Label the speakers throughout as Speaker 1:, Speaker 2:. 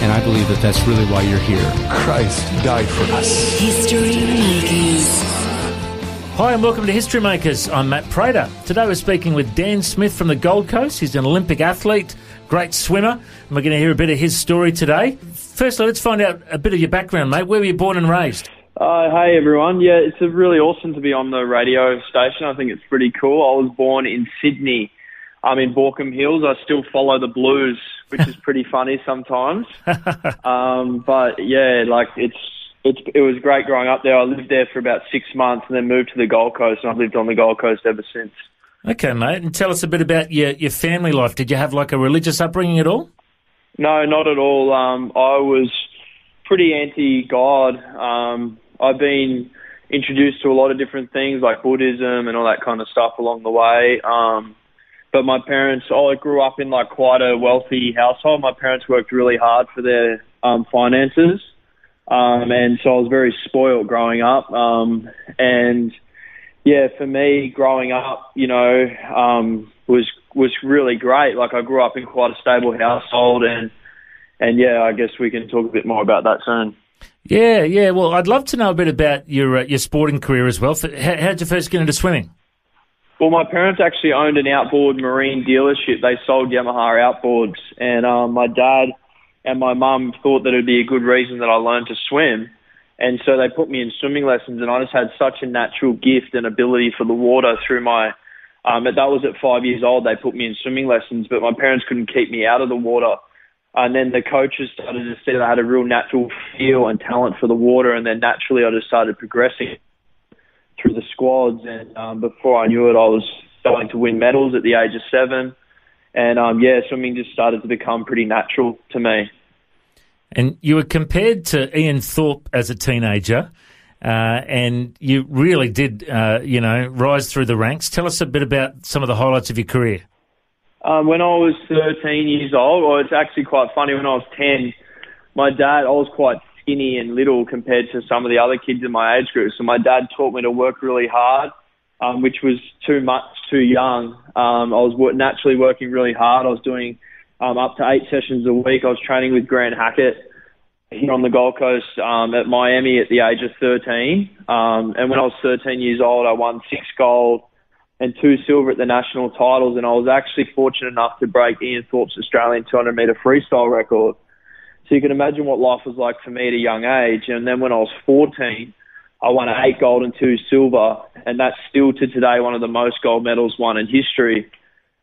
Speaker 1: And I believe that that's really why you're here.
Speaker 2: Christ died for us.
Speaker 3: History Makers.
Speaker 4: Hi and welcome to History Makers. I'm Matt Prater. Today we're speaking with Dan Smith from the Gold Coast. He's an Olympic athlete, great swimmer, and we're going to hear a bit of his story today. Firstly, let's find out a bit of your background, mate. Where were you born and raised?
Speaker 5: Uh, hey everyone, yeah, it's really awesome to be on the radio station. I think it's pretty cool. I was born in Sydney. I'm in Baulkham Hills. I still follow the Blues, which is pretty funny sometimes. um, but yeah, like it's it's it was great growing up there. I lived there for about six months and then moved to the Gold Coast, and I've lived on the Gold Coast ever since.
Speaker 4: Okay, mate, and tell us a bit about your, your family life. Did you have like a religious upbringing at all?
Speaker 5: No, not at all. Um, I was pretty anti-God. Um, I've been introduced to a lot of different things like Buddhism and all that kind of stuff along the way. Um, but my parents, oh, I grew up in like quite a wealthy household. My parents worked really hard for their um, finances, um, and so I was very spoiled growing up. Um, and yeah, for me, growing up, you know, um, was was really great. Like I grew up in quite a stable household, and and yeah, I guess we can talk a bit more about that soon.
Speaker 4: Yeah, yeah. Well, I'd love to know a bit about your uh, your sporting career as well. How, how did you first get into swimming?
Speaker 5: Well, my parents actually owned an outboard marine dealership. They sold Yamaha outboards, and um, my dad and my mum thought that it'd be a good reason that I learned to swim. And so they put me in swimming lessons, and I just had such a natural gift and ability for the water through my. Um, that was at five years old. They put me in swimming lessons, but my parents couldn't keep me out of the water. And then the coaches started to see that I had a real natural feel and talent for the water, and then naturally I just started progressing through the squads. And um, before I knew it, I was starting to win medals at the age of seven. And um, yeah, swimming just started to become pretty natural to me.
Speaker 4: And you were compared to Ian Thorpe as a teenager, uh, and you really did, uh, you know, rise through the ranks. Tell us a bit about some of the highlights of your career.
Speaker 5: Um, when I was 13 years old, or it's actually quite funny, when I was 10, my dad, I was quite skinny and little compared to some of the other kids in my age group. So my dad taught me to work really hard, um, which was too much, too young. Um, I was naturally working really hard. I was doing um, up to eight sessions a week. I was training with Grant Hackett here on the Gold Coast um, at Miami at the age of 13. Um, and when I was 13 years old, I won six gold and two silver at the national titles. And I was actually fortunate enough to break Ian Thorpe's Australian 200 metre freestyle record. So you can imagine what life was like for me at a young age. And then when I was 14, I won eight gold and two silver, and that's still to today one of the most gold medals won in history.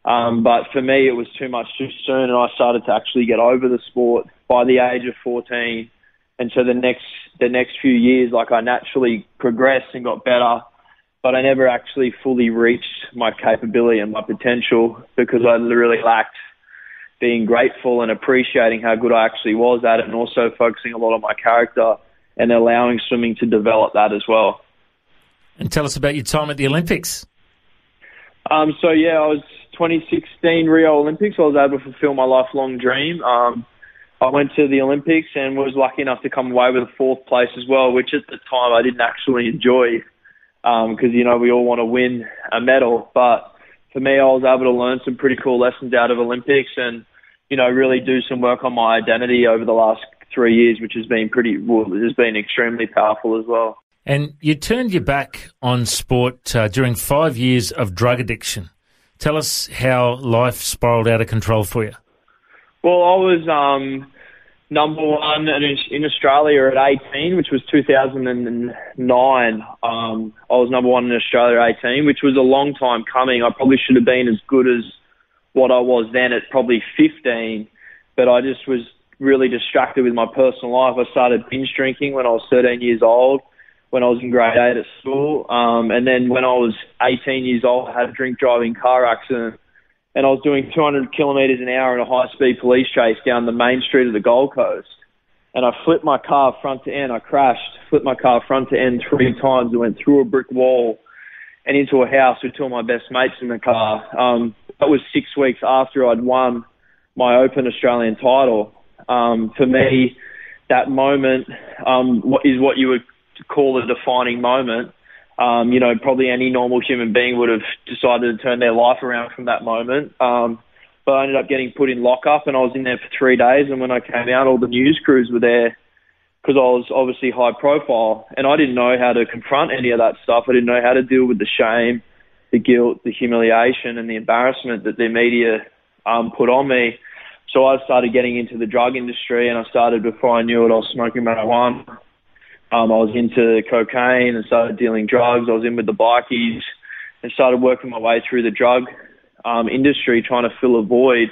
Speaker 5: Um, but for me, it was too much too soon, and I started to actually get over the sport by the age of 14. And so the next the next few years, like I naturally progressed and got better, but I never actually fully reached my capability and my potential because I really lacked being grateful and appreciating how good I actually was at it, and also focusing a lot on my character and allowing swimming to develop that as well.
Speaker 4: And tell us about your time at the Olympics.
Speaker 5: Um, so yeah, I was 2016 Rio Olympics. I was able to fulfill my lifelong dream. Um, I went to the Olympics and was lucky enough to come away with a fourth place as well, which at the time I didn't actually enjoy because um, you know we all want to win a medal. But for me, I was able to learn some pretty cool lessons out of Olympics and you know really do some work on my identity over the last three years, which has been pretty well, has been extremely powerful as well.
Speaker 4: And you turned your back on sport uh, during five years of drug addiction. Tell us how life spiraled out of control for you.
Speaker 5: Well, I was um, number one in, in Australia at 18, which was 2009. Um, I was number one in Australia at 18, which was a long time coming. I probably should have been as good as what I was then at probably 15, but I just was really distracted with my personal life. I started binge drinking when I was 13 years old, when I was in grade 8 at school. Um, and then when I was 18 years old, I had a drink driving car accident and I was doing 200 kilometres an hour in a high speed police chase down the main street of the Gold Coast. And I flipped my car front to end. I crashed, flipped my car front to end three times and went through a brick wall and into a house with two of my best mates in the car. Um, that was six weeks after I'd won my Open Australian title. Um, for me, that moment um, is what you would call a defining moment. Um, you know, probably any normal human being would have decided to turn their life around from that moment. Um, but I ended up getting put in lockup, and I was in there for three days. And when I came out, all the news crews were there because I was obviously high profile, and I didn't know how to confront any of that stuff. I didn't know how to deal with the shame, the guilt, the humiliation, and the embarrassment that the media um, put on me. So I started getting into the drug industry, and I started before I knew it. I was smoking marijuana. Um, I was into cocaine and started dealing drugs. I was in with the bikies and started working my way through the drug um, industry, trying to fill a void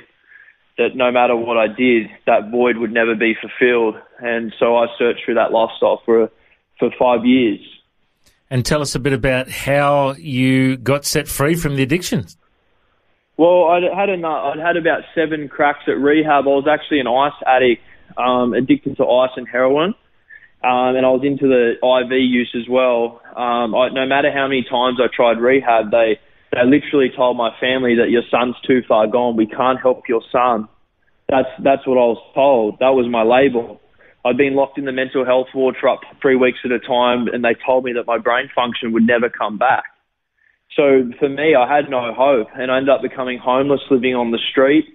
Speaker 5: that no matter what I did, that void would never be fulfilled. And so I searched through that lifestyle for for five years.
Speaker 4: And tell us a bit about how you got set free from the addictions.
Speaker 5: Well, I'd had a, I'd had about seven cracks at rehab. I was actually an ice addict, um, addicted to ice and heroin, um, and I was into the IV use as well. Um, I, no matter how many times I tried rehab, they they literally told my family that your son's too far gone. We can't help your son. That's that's what I was told. That was my label. I'd been locked in the mental health ward for up three weeks at a time, and they told me that my brain function would never come back. So for me, I had no hope, and I ended up becoming homeless, living on the street.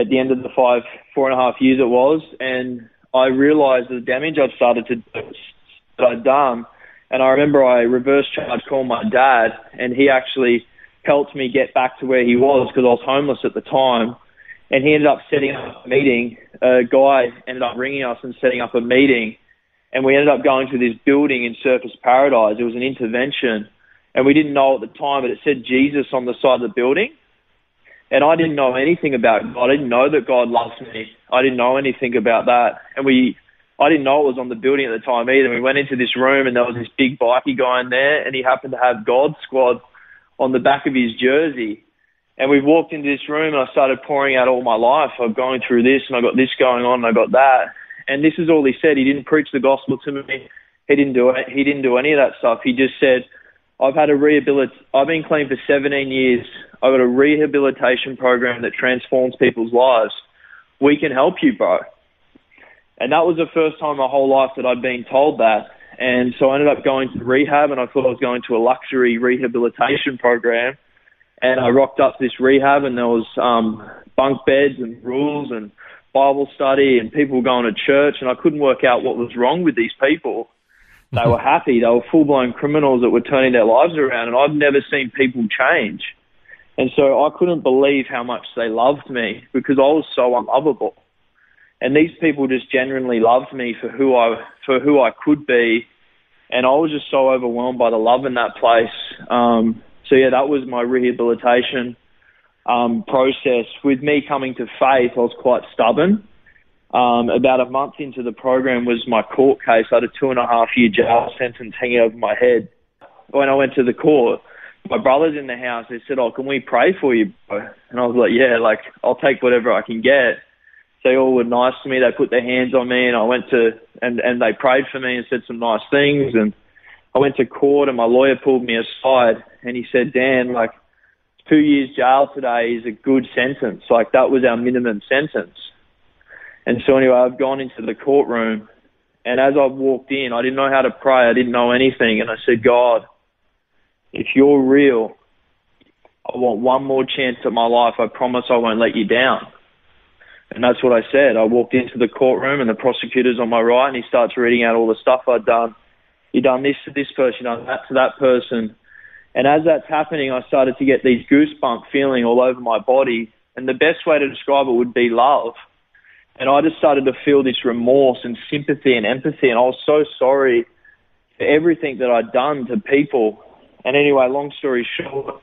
Speaker 5: At the end of the five, four and a half years it was, and I realised the damage I'd started to do, that I'd done. And I remember I reverse charge called my dad, and he actually helped me get back to where he was because I was homeless at the time. And he ended up setting up a meeting. A guy ended up ringing us and setting up a meeting. And we ended up going to this building in Surfers Paradise. It was an intervention and we didn't know at the time, but it said Jesus on the side of the building. And I didn't know anything about God. I didn't know that God loves me. I didn't know anything about that. And we, I didn't know it was on the building at the time either. We went into this room and there was this big bikie guy in there and he happened to have God Squad on the back of his jersey. And we walked into this room and I started pouring out all my life. I'm going through this and I got this going on and I got that. And this is all he said. He didn't preach the gospel to me. He didn't do it. He didn't do any of that stuff. He just said, I've had a rehabilit. I've been clean for 17 years. I've got a rehabilitation program that transforms people's lives. We can help you, bro. And that was the first time in my whole life that I'd been told that. And so I ended up going to rehab and I thought I was going to a luxury rehabilitation program. And I rocked up to this rehab and there was um, bunk beds and rules and Bible study and people going to church and I couldn't work out what was wrong with these people. They were happy. They were full blown criminals that were turning their lives around, and I've never seen people change. And so I couldn't believe how much they loved me because I was so unlovable. And these people just genuinely loved me for who I for who I could be, and I was just so overwhelmed by the love in that place. Um, so yeah, that was my rehabilitation um, process. With me coming to faith, I was quite stubborn um, about a month into the program was my court case. I had a two and a half year jail sentence hanging over my head. When I went to the court, my brother's in the house. They said, "Oh, can we pray for you?" And I was like, "Yeah, like I'll take whatever I can get." They all were nice to me. They put their hands on me, and I went to and and they prayed for me and said some nice things. And I went to court, and my lawyer pulled me aside, and he said, "Dan, like two years jail today is a good sentence. Like that was our minimum sentence." And so anyway, I've gone into the courtroom, and as I walked in, I didn't know how to pray. I didn't know anything, and I said, God, if you're real, I want one more chance at my life. I promise I won't let you down. And that's what I said. I walked into the courtroom, and the prosecutor's on my right, and he starts reading out all the stuff I'd done. You done this to this person, you done that to that person. And as that's happening, I started to get these goosebump feeling all over my body. And the best way to describe it would be love And I just started to feel this remorse and sympathy and empathy, and I was so sorry for everything that I'd done to people. And anyway, long story short,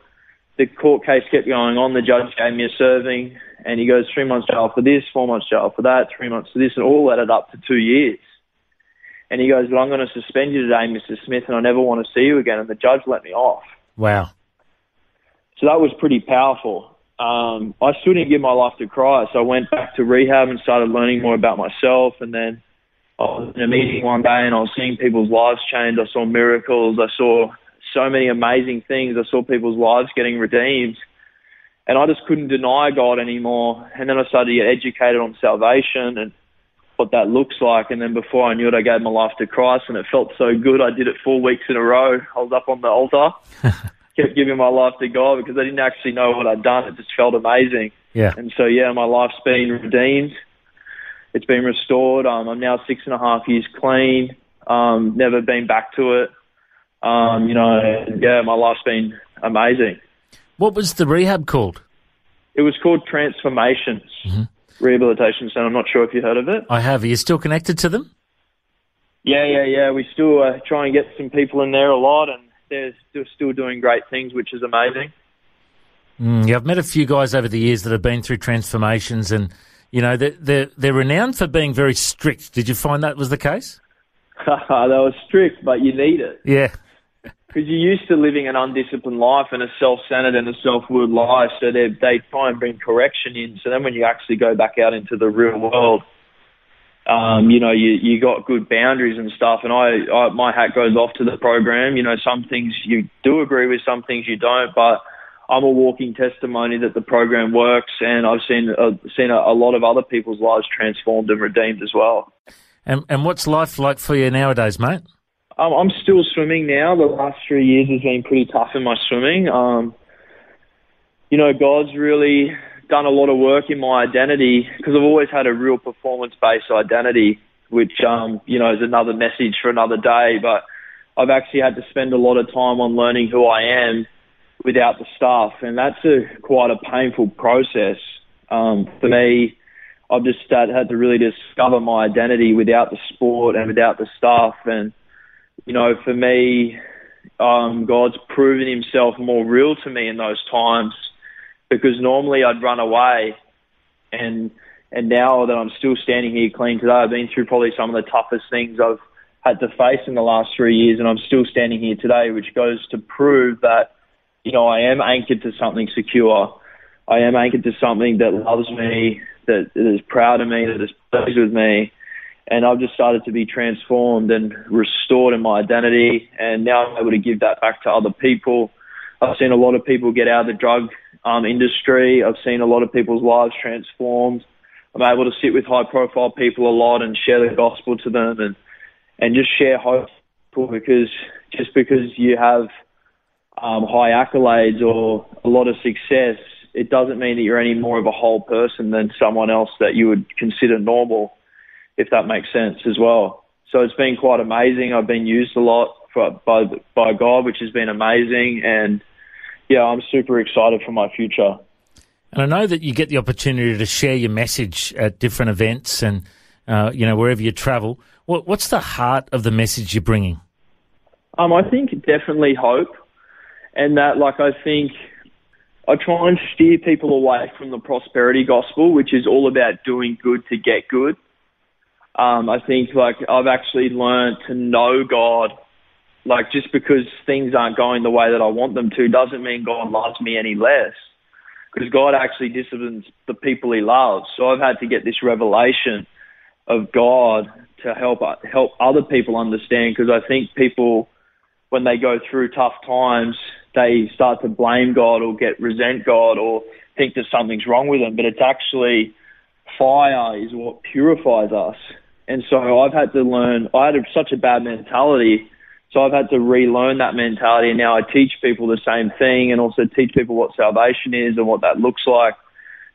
Speaker 5: the court case kept going on. The judge gave me a serving, and he goes three months jail for this, four months jail for that, three months for this, and all added up to two years. And he goes, "But I'm going to suspend you today, Mr. Smith, and I never want to see you again." And the judge let me off.
Speaker 4: Wow.
Speaker 5: So that was pretty powerful. Um, I still didn't give my life to Christ. I went back to rehab and started learning more about myself. And then I was in a meeting one day and I was seeing people's lives change. I saw miracles. I saw so many amazing things. I saw people's lives getting redeemed. And I just couldn't deny God anymore. And then I started to get educated on salvation and what that looks like. And then before I knew it, I gave my life to Christ and it felt so good. I did it four weeks in a row. I was up on the altar. kept giving my life to God because I didn't actually know what I'd done. It just felt amazing.
Speaker 4: Yeah.
Speaker 5: And so, yeah, my life's been redeemed. It's been restored. Um, I'm now six and a half years clean. Um, never been back to it. Um, you know, and yeah, my life's been amazing.
Speaker 4: What was the rehab called?
Speaker 5: It was called Transformations Rehabilitation Centre. I'm not sure if you heard of it.
Speaker 4: I have. Are you still connected to them?
Speaker 5: Yeah, yeah, yeah. We still uh, try and get some people in there a lot, and they're still, still doing great things, which is amazing.
Speaker 4: Mm, yeah, I've met a few guys over the years that have been through transformations, and you know they're they're, they're renowned for being very strict. Did you find that was the case?
Speaker 5: they were strict, but you need it.
Speaker 4: Yeah.
Speaker 5: Because you're used to living an undisciplined life and a self-centered and a self-willed life, so they they try and bring correction in. So then, when you actually go back out into the real world, um, you know, you you got good boundaries and stuff. And I, I my hat goes off to the program. You know, some things you do agree with, some things you don't, but I'm a walking testimony that the program works, and I've seen uh, seen a, a lot of other people's lives transformed and redeemed as well.
Speaker 4: And and what's life like for you nowadays, mate?
Speaker 5: Um, I'm still swimming now. The last three years has been pretty tough in my swimming. Um, you know, God's really done a lot of work in my identity because I've always had a real performance-based identity, which um, you know is another message for another day. But I've actually had to spend a lot of time on learning who I am without the stuff, and that's a quite a painful process um, for me. I've just had, to really discover my identity without the sport and without the stuff, and you know, for me, um, God's proven Himself more real to me in those times because normally I'd run away, and and now that I'm still standing here clean today, I've been through probably some of the toughest things I've had to face in the last three years, and I'm still standing here today, which goes to prove that you know I am anchored to something secure. I am anchored to something that loves me, that, is proud of me, that is pleased with me and I've just started to be transformed and restored in my identity. And now I'm able to give that back to other people. I've seen a lot of people get out of the drug um, industry. I've seen a lot of people's lives transformed. I'm able to sit with high profile people a lot and share the gospel to them and, and just share hope because just because you have um, high accolades or a lot of success, it doesn't mean that you're any more of a whole person than someone else that you would consider normal if that makes sense as well. So it's been quite amazing. I've been used a lot for, by by God, which has been amazing, and yeah, I'm super excited for my future.
Speaker 4: And I know that you get the opportunity to share your message at different events and uh, you know wherever you travel. What, what's the heart of the message you're bringing?
Speaker 5: Um, I think definitely hope, and that like I think I try and steer people away from the prosperity gospel, which is all about doing good to get good. Um, I think like I've actually learned to know God. Like just because things aren't going the way that I want them to doesn't mean God loves me any less. Because God actually disciplines the people He loves. So I've had to get this revelation of God to help help other people understand. Because I think people, when they go through tough times, they start to blame God or get resent God or think that something's wrong with them. But it's actually fire is what purifies us. And so I've had to learn, I had such a bad mentality. So I've had to relearn that mentality. And now I teach people the same thing and also teach people what salvation is and what that looks like.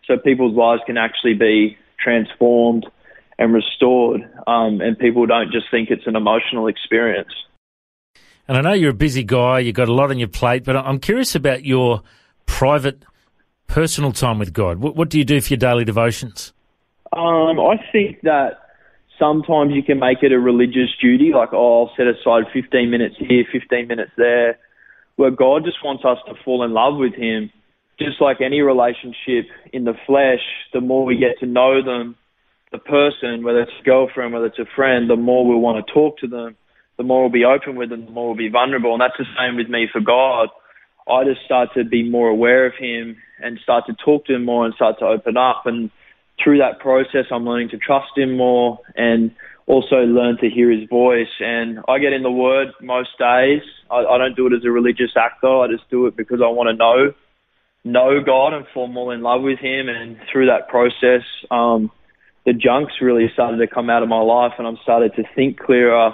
Speaker 5: So people's lives can actually be transformed and restored. Um, and people don't just think it's an emotional experience.
Speaker 4: And I know you're a busy guy, you've got a lot on your plate, but I'm curious about your private, personal time with God. What, what do you do for your daily devotions?
Speaker 5: Um, I think that sometimes you can make it a religious duty, like, oh, I'll set aside 15 minutes here, 15 minutes there, where God just wants us to fall in love with Him. Just like any relationship in the flesh, the more we get to know them, the person, whether it's a girlfriend, whether it's a friend, the more we'll want to talk to them, the more we'll be open with them, the more we'll be vulnerable. And that's the same with me for God. I just start to be more aware of Him and start to talk to Him more and start to open up. And through that process, I'm learning to trust Him more and also learn to hear His voice. And I get in the Word most days. I, I don't do it as a religious act, though. I just do it because I want to know know God and fall more in love with Him. And through that process, um, the junks really started to come out of my life, and I'm started to think clearer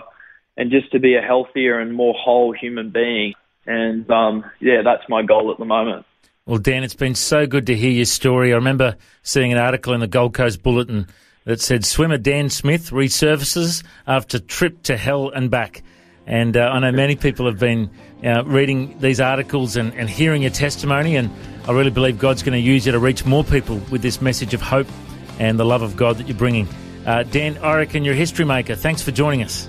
Speaker 5: and just to be a healthier and more whole human being. And um, yeah, that's my goal at the moment.
Speaker 4: Well, Dan, it's been so good to hear your story. I remember seeing an article in the Gold Coast Bulletin that said swimmer Dan Smith resurfaces after trip to hell and back. And uh, I know many people have been uh, reading these articles and, and hearing your testimony, and I really believe God's going to use you to reach more people with this message of hope and the love of God that you're bringing. Uh, Dan, I reckon you're a history maker. Thanks for joining us.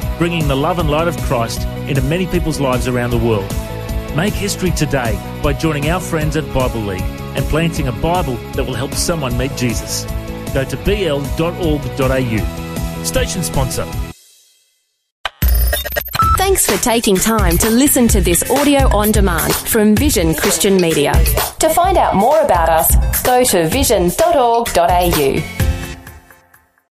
Speaker 4: bringing the love and light of Christ into many people's lives around the world. Make history today by joining our friends at Bible League and planting a Bible that will help someone meet Jesus. Go to bl.org.au. Station sponsor.
Speaker 6: Thanks for taking time to listen to this audio on demand from Vision Christian Media. To find out more about us, go to vision.org.au.